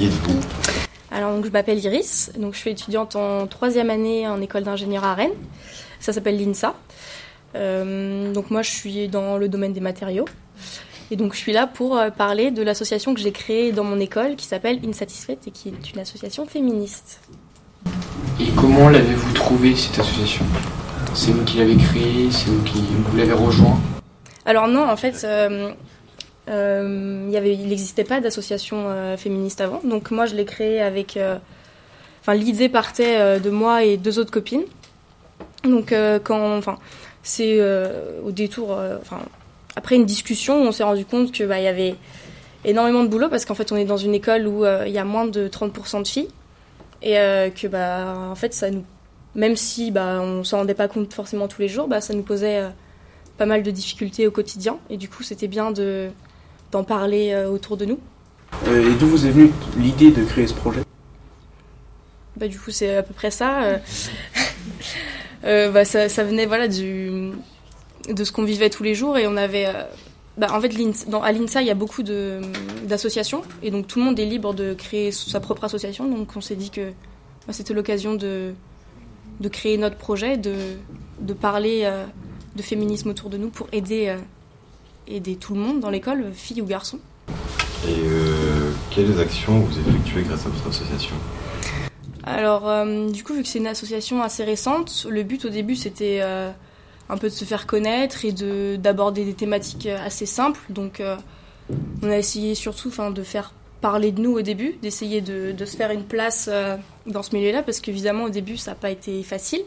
Qui êtes-vous Alors donc je m'appelle Iris, donc je suis étudiante en troisième année en école d'ingénieur à Rennes. Ça s'appelle l'INSA. Euh, donc moi je suis dans le domaine des matériaux. Et donc je suis là pour euh, parler de l'association que j'ai créée dans mon école qui s'appelle Insatisfait et qui est une association féministe. Et comment l'avez-vous trouvée cette association? C'est vous qui l'avez créée C'est vous qui l'avez rejoint? Alors non, en fait, euh, euh, il n'existait pas d'association euh, féministe avant. Donc moi je l'ai créée avec... euh, Enfin l'idée partait de moi et deux autres copines. Donc quand... Enfin c'est au détour... Enfin après une discussion, on s'est rendu compte que bah, y avait énormément de boulot parce qu'en fait on est dans une école où il y a moins de 30% de filles et que bah en fait ça nous même si bah on s'en rendait pas compte forcément tous les jours bah ça nous posait pas mal de difficultés au quotidien et du coup c'était bien de d'en parler euh, autour de nous. Euh, et d'où vous est venue l'idée de créer ce projet? Bah du coup c'est à peu près ça euh. Bah, ça, ça venait voilà du de ce qu'on vivait tous les jours et on avait bah, en fait dans, à l'INSA il y a beaucoup de d'associations et donc tout le monde est libre de créer sa propre association. Donc on s'est dit que bah, c'était l'occasion de de créer notre projet de de parler euh, de féminisme autour de nous pour aider euh, aider tout le monde dans l'école filles ou garçons Et euh, quelles actions vous effectuez grâce à votre association? Alors, euh, du coup, vu que c'est une association assez récente, le but au début c'était euh, un peu de se faire connaître et de d'aborder des thématiques assez simples. Donc, on a essayé surtout, de faire parler de nous au début, d'essayer de, de se faire une place dans ce milieu-là, parce qu'évidemment au début ça n'a pas été facile.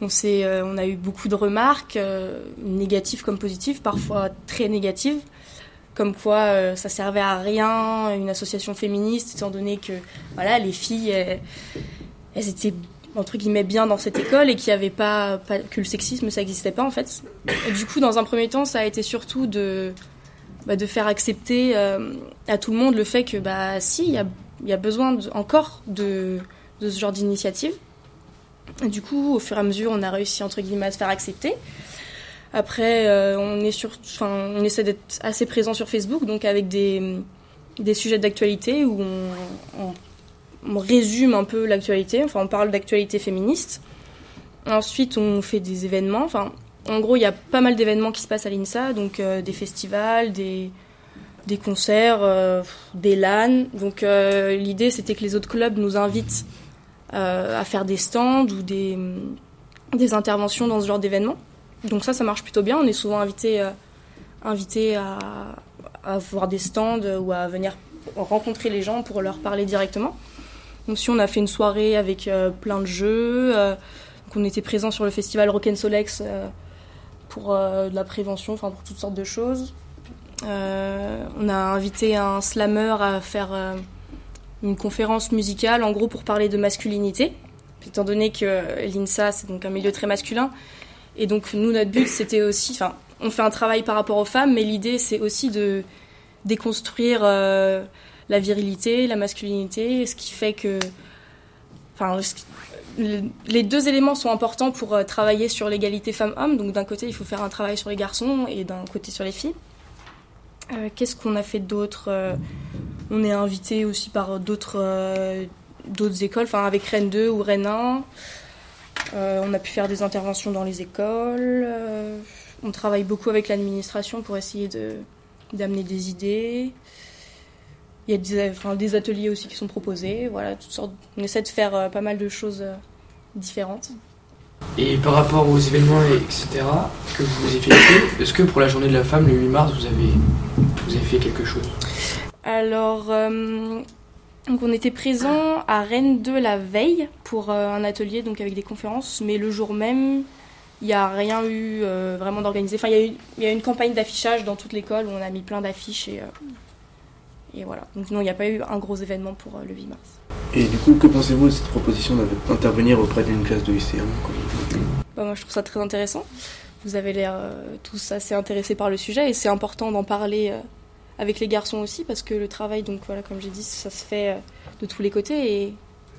On, euh, on a eu beaucoup de remarques, euh, négatives comme positives, parfois très négatives, comme quoi euh, ça servait à rien, une association féministe, étant donné que voilà, les filles, elles, étaient entre guillemets bien dans cette école et qu'il avait pas, pas- que le sexisme ça n'existait pas en fait. Du coup, dans un premier temps, ça a été surtout de bah, de faire accepter à tout le monde le fait que bah si il y a, y a besoin encore de de ce genre d'initiative. Du coup, au fur et à mesure, on a réussi entre guillemets à se faire accepter. Après, euh, on est sur, on essaie d'être assez présent sur Facebook, donc avec des des sujets d'actualité où on, on résume un peu l'actualité, enfin on parle d'actualité féministe. Ensuite, on fait des événements. Enfin, en gros, il y a pas mal d'événements qui se passent à l'INSA, donc euh, des festivals, des, des concerts, euh, des LAN. Donc l'idée, c'était que les autres clubs nous invitent à faire des stands ou des, des interventions dans ce genre d'événements. Donc ça, ça marche plutôt bien. On est souvent invité, euh, invité à, à voir des stands ou à venir rencontrer les gens pour leur parler directement. Donc si on a fait une soirée avec euh, plein de jeux, euh, donc on était présent sur le festival Rock'n'Solex euh, pour euh, de la prévention, enfin pour toutes sortes de choses. Euh, on a invité un slammer à faire euh, une conférence musicale, en gros pour parler de masculinité, étant donné que l'INSA c'est donc un milieu très masculin. Et donc nous notre but c'était aussi, enfin on fait un travail par rapport aux femmes, mais l'idée c'est aussi de déconstruire euh, la virilité, la masculinité, ce qui fait que, enfin, les deux éléments sont importants pour euh, travailler sur l'égalité femmes-hommes. Donc d'un côté, il faut faire un travail sur les garçons et d'un côté sur les filles. Euh, Qu'est-ce qu'on a fait d'autre Euh, On est invité aussi par d'autres euh, écoles, enfin avec Rennes 2 ou Rennes 1. Euh, on a pu faire des interventions dans les écoles. On travaille beaucoup avec l'administration pour essayer de d'amener des idées. Il y a des, ateliers aussi qui sont proposés. Voilà, toutes sortes. On essaie de faire pas mal de choses différentes. Et par rapport aux événements, etc., que vous effectuez, est-ce que pour la journée de la femme, le 8 mars, vous avez, vous avez fait quelque chose? Alors, euh, donc on était présent à Rennes 2 la veille pour euh, un atelier donc avec des conférences, mais le jour même, il n'y a rien eu euh, vraiment d'organisé. Enfin, il y, a eu- il y a une campagne d'affichage dans toute l'école où on a mis plein d'affiches et, et voilà. Donc non, il n'y a pas eu un gros événement pour le 8 mars. Et du coup, que pensez-vous de cette proposition d'intervenir auprès d'une classe de lycéens quoi Bah, moi, je trouve ça très intéressant. Vous avez l'air euh, tous assez intéressés par le sujet et c'est important d'en parler euh, avec les garçons aussi parce que le travail, donc voilà, comme j'ai dit, ça se fait euh, de tous les côtés et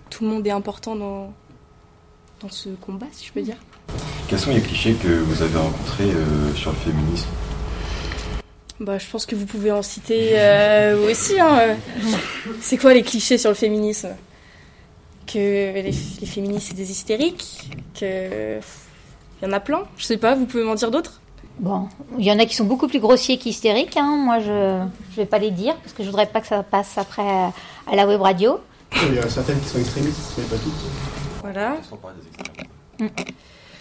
tout le monde est important dans, dans ce combat, si je peux dire. Quels sont les clichés que vous avez rencontrés euh, sur le féminisme? Bah, je pense que vous pouvez en citer euh, vous aussi. Hein. C'est quoi les clichés sur le féminisme? Que les, les féministes, c'est des hystériques Que. Il y en a plein. Je sais pas, vous pouvez m'en dire d'autres? Bon, il y en a qui sont beaucoup plus grossiers qu'hystériques. Hein. Moi, je ne vais pas les dire parce que je voudrais pas que ça passe après à la web radio. Il y en a certaines qui sont extrémistes, mais pas toutes. Voilà.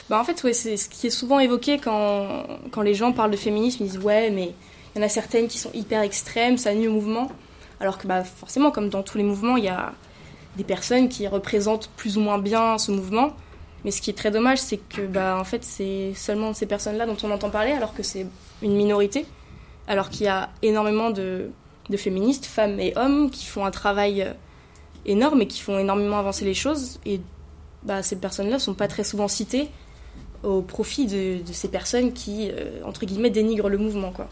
Bah en fait, ouais, c'est ce qui est souvent évoqué quand, quand les gens parlent de féminisme. Ils disent ouais, mais il y en a certaines qui sont hyper extrêmes, ça nuit au mouvement. Alors que bah, forcément, comme dans tous les mouvements, il y a des personnes qui représentent plus ou moins bien ce mouvement. Mais ce qui est très dommage, c'est que bah, en fait, c'est seulement ces personnes-là dont on entend parler, alors que c'est une minorité. Alors qu'il y a énormément de, féministes, femmes et hommes, qui font un travail euh, énorme et qui font énormément avancer les choses. Et bah, ces personnes-là ne sont pas très souvent citées au profit de, de ces personnes qui, euh, entre guillemets, dénigrent le mouvement. Quoi.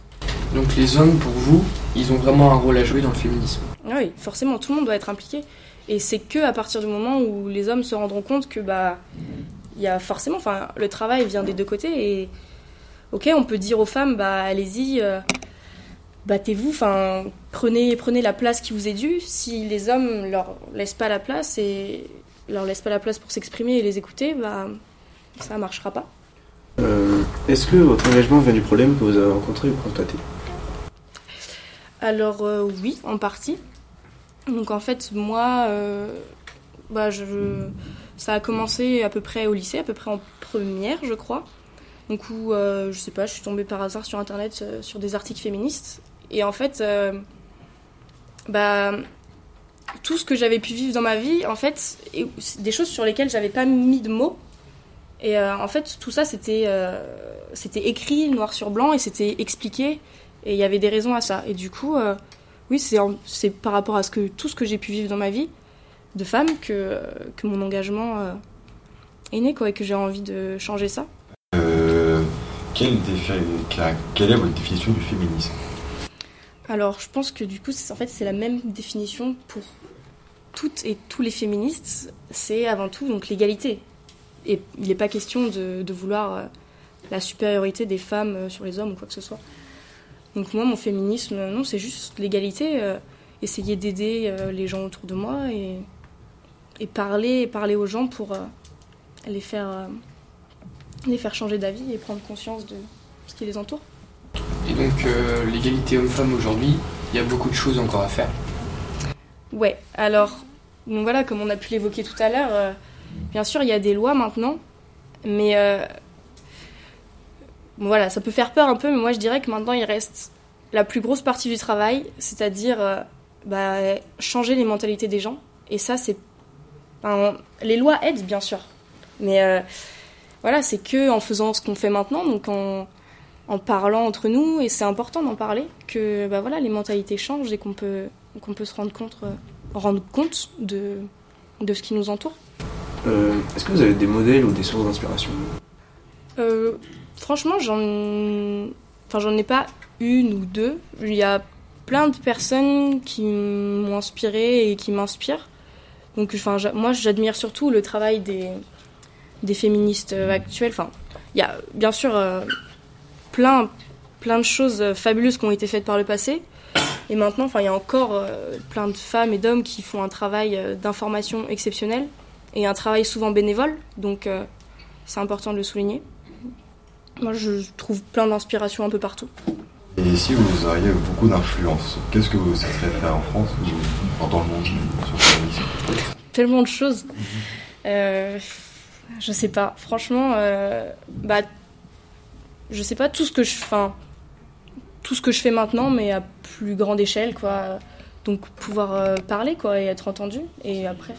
Donc les hommes, pour vous, ils ont vraiment un rôle à jouer dans le féminisme Oui, forcément, tout le monde doit être impliqué. Et c'est que à partir du moment où les hommes se rendront compte que bah il y a forcément, enfin le travail vient des deux côtés et ok, on peut dire aux femmes bah allez-y, euh, battez-vous, enfin prenez prenez la place qui vous est due. Si les hommes leur laissent pas la place et leur laissent pas la place pour s'exprimer et les écouter, bah ça marchera pas. Euh, Est-ce que votre engagement vient du problème que vous avez rencontré ou constaté? Alors euh, oui, en partie. Donc en fait, moi, euh, bah, je, ça a commencé à peu près au lycée, à peu près en première, je crois. Donc où, euh, je sais pas, je suis tombée par hasard sur internet euh, sur des articles féministes. Et en fait, bah, tout ce que j'avais pu vivre dans ma vie, en fait, des choses sur lesquelles j'avais pas mis de mots. Et en fait, tout ça, c'était c'était écrit noir sur blanc et c'était expliqué. Et il y avait des raisons à ça. Et du coup, euh, oui, c'est par rapport à ce que, tout ce que j'ai pu vivre dans ma vie de femme que, que mon engagement euh, est né quoi, et que j'ai envie de changer ça. Euh, quelle, est votre définition du féminisme? Alors, je pense que du coup, en fait, c'est la même définition pour toutes et tous les féministes. C'est avant tout donc l'égalité. Et il n'est pas question de, de vouloir la supériorité des femmes sur les hommes ou quoi que ce soit. Donc moi, mon féminisme, non, c'est juste l'égalité. euh, essayer d'aider euh, les gens autour de moi et, et parler, parler aux gens pour euh, les, faire, les faire changer d'avis et prendre conscience de ce qui les entoure. Et donc l'égalité homme-femme aujourd'hui, il y a beaucoup de choses encore à faire. Ouais, alors, donc voilà, comme on a pu l'évoquer tout à l'heure, bien sûr, il y a des lois maintenant, mais bon, voilà, ça peut faire peur un peu, mais moi je dirais que maintenant il reste la plus grosse partie du travail, c'est-à-dire euh, bah, changer les mentalités des gens. Et ça, c'est. enfin, les lois aident, bien sûr, mais euh, voilà, c'est que en faisant ce qu'on fait maintenant, donc en, en parlant entre nous, et c'est important d'en parler, que bah, voilà, les mentalités changent et qu'on peut, qu'on peut se rendre compte, euh, rendre compte de, de ce qui nous entoure. Euh, Est-ce que vous avez des modèles ou des sources d'inspiration? Euh, franchement, j'en enfin, j'en ai pas une ou deux. Il y a plein de personnes qui m'ont inspiré et qui m'inspirent. Donc, enfin, moi, j'admire surtout le travail des, des féministes actuelles. Enfin, il y a bien sûr euh, plein, plein de choses fabuleuses qui ont été faites par le passé. Et maintenant, enfin, il y a encore euh, plein de femmes et d'hommes qui font un travail euh, d'information exceptionnel et un travail souvent bénévole. Donc, c'est important de le souligner. Moi, je trouve plein d'inspiration un peu partout. Et si vous auriez beaucoup d'influence, qu'est-ce que vous souhaiteriez faire en France ou dans le monde sur Tellement de choses. Euh, je sais pas. Franchement, euh, bah, je sais pas tout ce que je, enfin, tout ce que je fais maintenant, mais à plus grande échelle, quoi. Donc pouvoir euh, parler, quoi, et être entendu. Et après,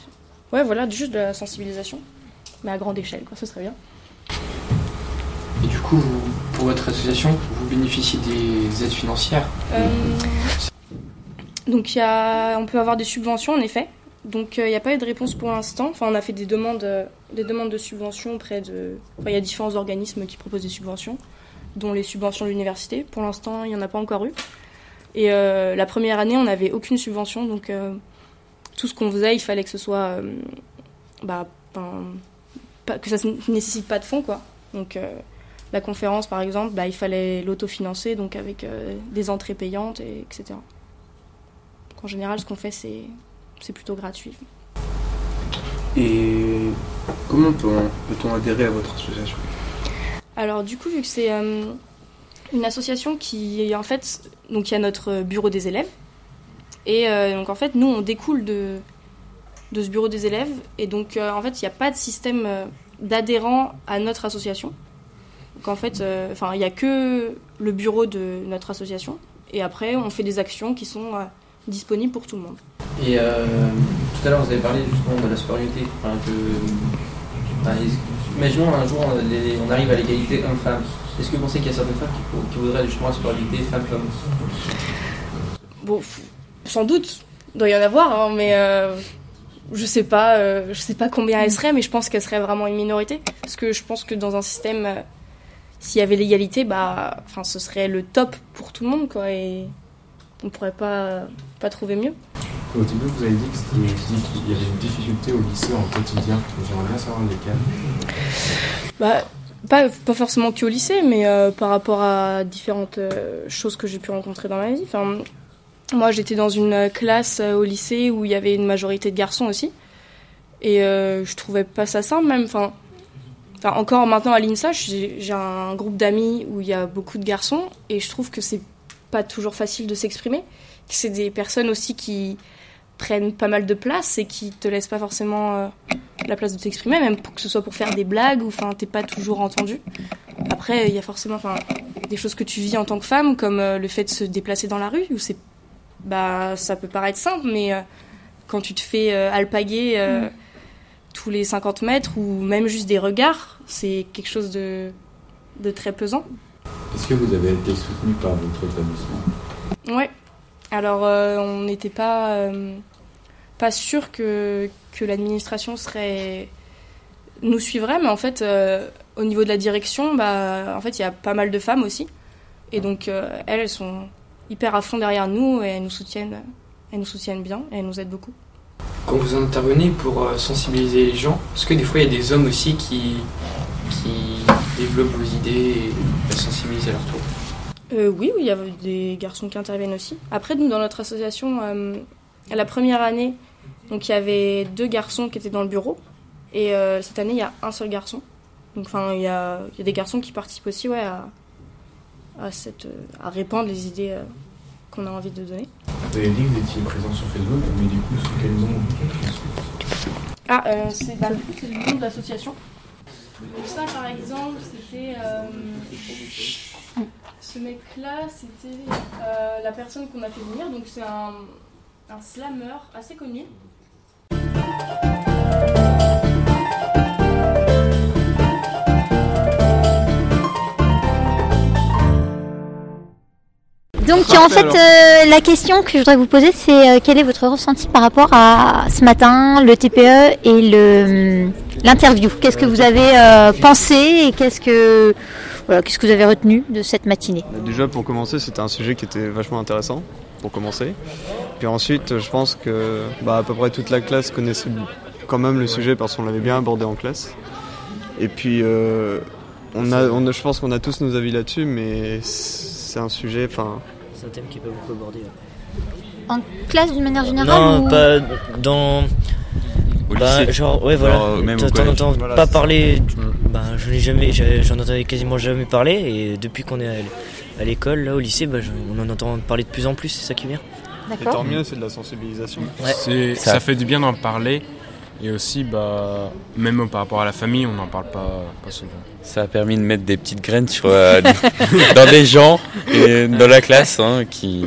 ouais, voilà, juste de la sensibilisation, mais à grande échelle, quoi. Ce serait bien. Et du coup, pour votre association, vous bénéficiez des aides financières. Euh, donc on peut avoir des subventions en effet. Donc euh, il n'y a pas eu de réponse pour l'instant. Enfin on a fait des demandes, euh, des demandes de subventions auprès de. Enfin il y a différents organismes qui proposent des subventions, dont les subventions de l'université. Pour l'instant il n'y en a pas encore eu. Et la première année on n'avait aucune subvention donc tout ce qu'on faisait il fallait que ce soit, bah, que ça ne nécessite pas de fonds quoi. Donc la conférence, par exemple, bah, il fallait l'autofinancer, donc avec euh, des entrées payantes, et, etc. Donc, en général, ce qu'on fait, c'est c'est plutôt gratuit. Et comment peut-on peut-on adhérer à votre association? Alors du coup, vu que c'est euh, une association qui est en fait, donc il y a notre bureau des élèves, et euh, donc en fait, nous on découle de, de ce bureau des élèves, et donc euh, en fait, il n'y a pas de système d'adhérents à notre association. Donc en fait, euh, enfin, il n'y a que le bureau de notre association, et après, on fait des actions qui sont euh, disponibles pour tout le monde. Et euh, tout à l'heure, vous avez parlé justement de la supériorité. Enfin, que, enfin, est-ce- imaginons un jour, on, les- on arrive à l'égalité homme-femme. Est-ce que vous pensez qu'il y a certaines femmes qui, voudraient justement la supériorité femme-homme Bon, sans doute, il doit y en avoir, hein, mais euh, je sais pas, euh, je sais pas combien elle serait, mais je pense qu'elle serait vraiment une minorité, parce que je pense que dans un système, s'il y avait l'égalité, bah, enfin, ce serait le top pour tout le monde, quoi, et on pourrait pas, pas trouver mieux. Au début, vous avez dit qu'il y avait une difficulté au lycée en quotidien. J'aimerais bien savoir lesquelles. Bah, pas, pas forcément qu'au lycée, mais euh, par rapport à différentes euh, choses que j'ai pu rencontrer dans ma vie. Enfin, moi, j'étais dans une classe euh, au lycée où il y avait une majorité de garçons aussi. Et je trouvais pas ça simple, même. Enfin, enfin encore maintenant à l'INSA, j'ai un groupe d'amis où il y a beaucoup de garçons. Et je trouve que c'est pas toujours facile de s'exprimer. C'est des personnes aussi qui prennent pas mal de place et qui te laissent pas forcément euh, la place de t'exprimer, même pour que ce soit pour faire des blagues ou enfin t'es pas toujours entendu. Après, il y a forcément enfin des choses que tu vis en tant que femme, comme euh, le fait de se déplacer dans la rue, où c'est bah ça peut paraître simple, mais euh, quand tu te fais alpaguer euh, tous les 50 mètres ou même juste des regards, c'est quelque chose de de très pesant. Est-ce que vous avez été soutenu par votre établissement Ouais. Alors, euh, on n'était pas, euh, pas sûr que, que l'administration serait nous suivrait, mais en fait, euh, au niveau de la direction, bah, en fait, il y a pas mal de femmes aussi. Et donc, elles, elles sont hyper à fond derrière nous et elles nous soutiennent, elles nous soutiennent bien et elles nous aident beaucoup. Quand vous intervenez pour euh, sensibiliser les gens, est-ce que des fois il y a des hommes aussi qui, qui développent vos idées et les sensibilisent à leur tour Euh, oui, il y a des garçons qui interviennent aussi. Après, nous, dans notre association, euh, à la première année, donc il y avait deux garçons qui étaient dans le bureau. Et cette année, il y a un seul garçon. Donc, il y a, des garçons qui participent aussi, ouais, à, cette, à répandre les idées qu'on a envie de donner. Vous avez dit que vous étiez présent sur Facebook, mais du coup, sous quel nom Ah, euh, c'est bah, c'est le nom de l'association. Donc ça, par exemple, c'était... euh, ce mec-là, c'était euh, la personne qu'on a fait venir. Donc c'est un, un slammer assez connu. Donc Parfait, en fait, euh, la question que je voudrais vous poser, c'est euh, quel est votre ressenti par rapport à ce matin, le TPE et le l'interview? Qu'est-ce que vous avez euh, pensé et qu'est-ce que voilà, qu'est-ce que vous avez retenu de cette matinée? Bah, Déjà pour commencer c'était un sujet qui était vachement intéressant pour commencer. Puis ensuite je pense que bah, à peu près toute la classe connaissait quand même le sujet parce qu'on l'avait bien abordé en classe. Et puis on a, on a- je pense qu'on a tous nos avis là-dessus mais c'est un sujet, enfin C'est un thème qui est pas beaucoup abordé. En classe d'une manière générale Non, ou- pas dans. Au Bah, lycée. genre, ouais, voilà. Euh, même au T'en entends Voilà, pas parler. Bah, je n'ai jamais. J'en entendais quasiment jamais parler. Et depuis qu'on est à l'école, là, au lycée, bah, on en entend parler de plus en plus. C'est ça qui bien. et tant mieux c'est de la sensibilisation. Ouais. C'est- Ça- ça fait du bien d'en parler. Et aussi, bah, même par rapport à la famille, on n'en parle pas, pas souvent. Ça a permis de mettre des petites graines sur, euh, dans des gens et dans la classe hein, qui.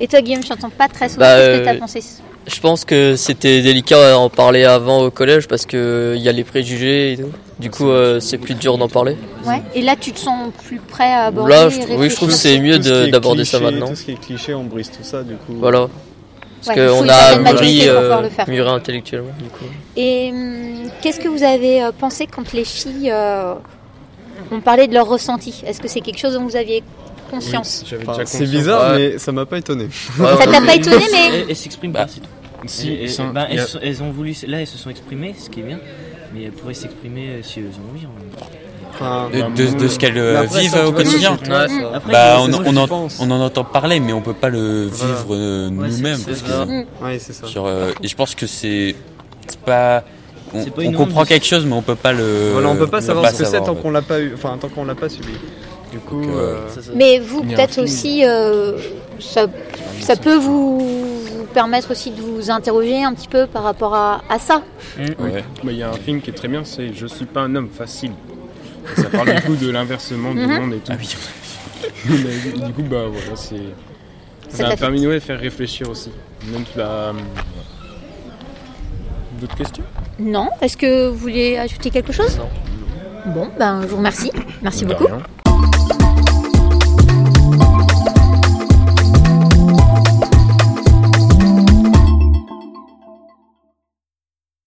Et toi Guillaume, je t'entends pas très souvent. Bah, Qu'est-ce que euh, t'as pensé Je pense que c'était délicat d'en parler avant au collège parce que il y a les préjugés et tout. Du coup, euh, c'est plus dur d'en parler. Ouais. Et là, tu te sens plus prêt à aborder Là, et je- oui, je trouve que c'est mieux ce d'aborder ça maintenant. Tout ce qui est cliché on brise tout ça du coup. Voilà. Parce Ouais, qu'on a mûri, euh, pouvoir le faire. mûri intellectuellement, du coup. Et hum, qu'est-ce que vous avez euh, pensé quand les filles euh, ont parlé de leur ressenti? Est-ce que c'est quelque chose dont vous aviez conscience? J'avais Enfin, déjà c'est conscience. bizarre Ouais. mais ça m'a pas étonné. Ouais, Ça t'a pas étonné, mais Elles, s'expriment pas, c'est tout. Si, Et- et- ils sont- ben, elles, elles ont voulu. Là, elles se sont exprimées, ce qui est bien. Mais elles pourraient s'exprimer euh, si elles ont envie. Enfin, De, de- de ce qu'elles euh, après, vivent ça, au quotidien. Ouais. Après, Bah, on, en, pense. on en entend parler, mais on peut pas le Voilà. vivre euh, Ouais, nous-mêmes. Mm. Ouais, euh, et je pense que c'est pas. On, pas comprend quelque chose, mais on peut pas le. Voilà, on peut pas savoir ce que c'est tant qu'on l'a pas eu, enfin tant qu'on l'a pas subi. Du coup, euh, Mais vous, peut-être aussi, euh, ça, ça peut vous, permettre aussi de vous interroger un petit peu par rapport à, à ça. Oui. Bah, Il y a un film qui est très bien, c'est Je suis pas un homme facile. Ça parle du coup de l'inversement du Mhm. monde et tout. Mais du coup, bah voilà, c'est. Ça fait- permis ouais, de faire réfléchir aussi. Même bah, D'autres questions? Non Est-ce que vous voulez ajouter quelque chose? Bon, ben, je vous remercie. Merci De beaucoup. rien.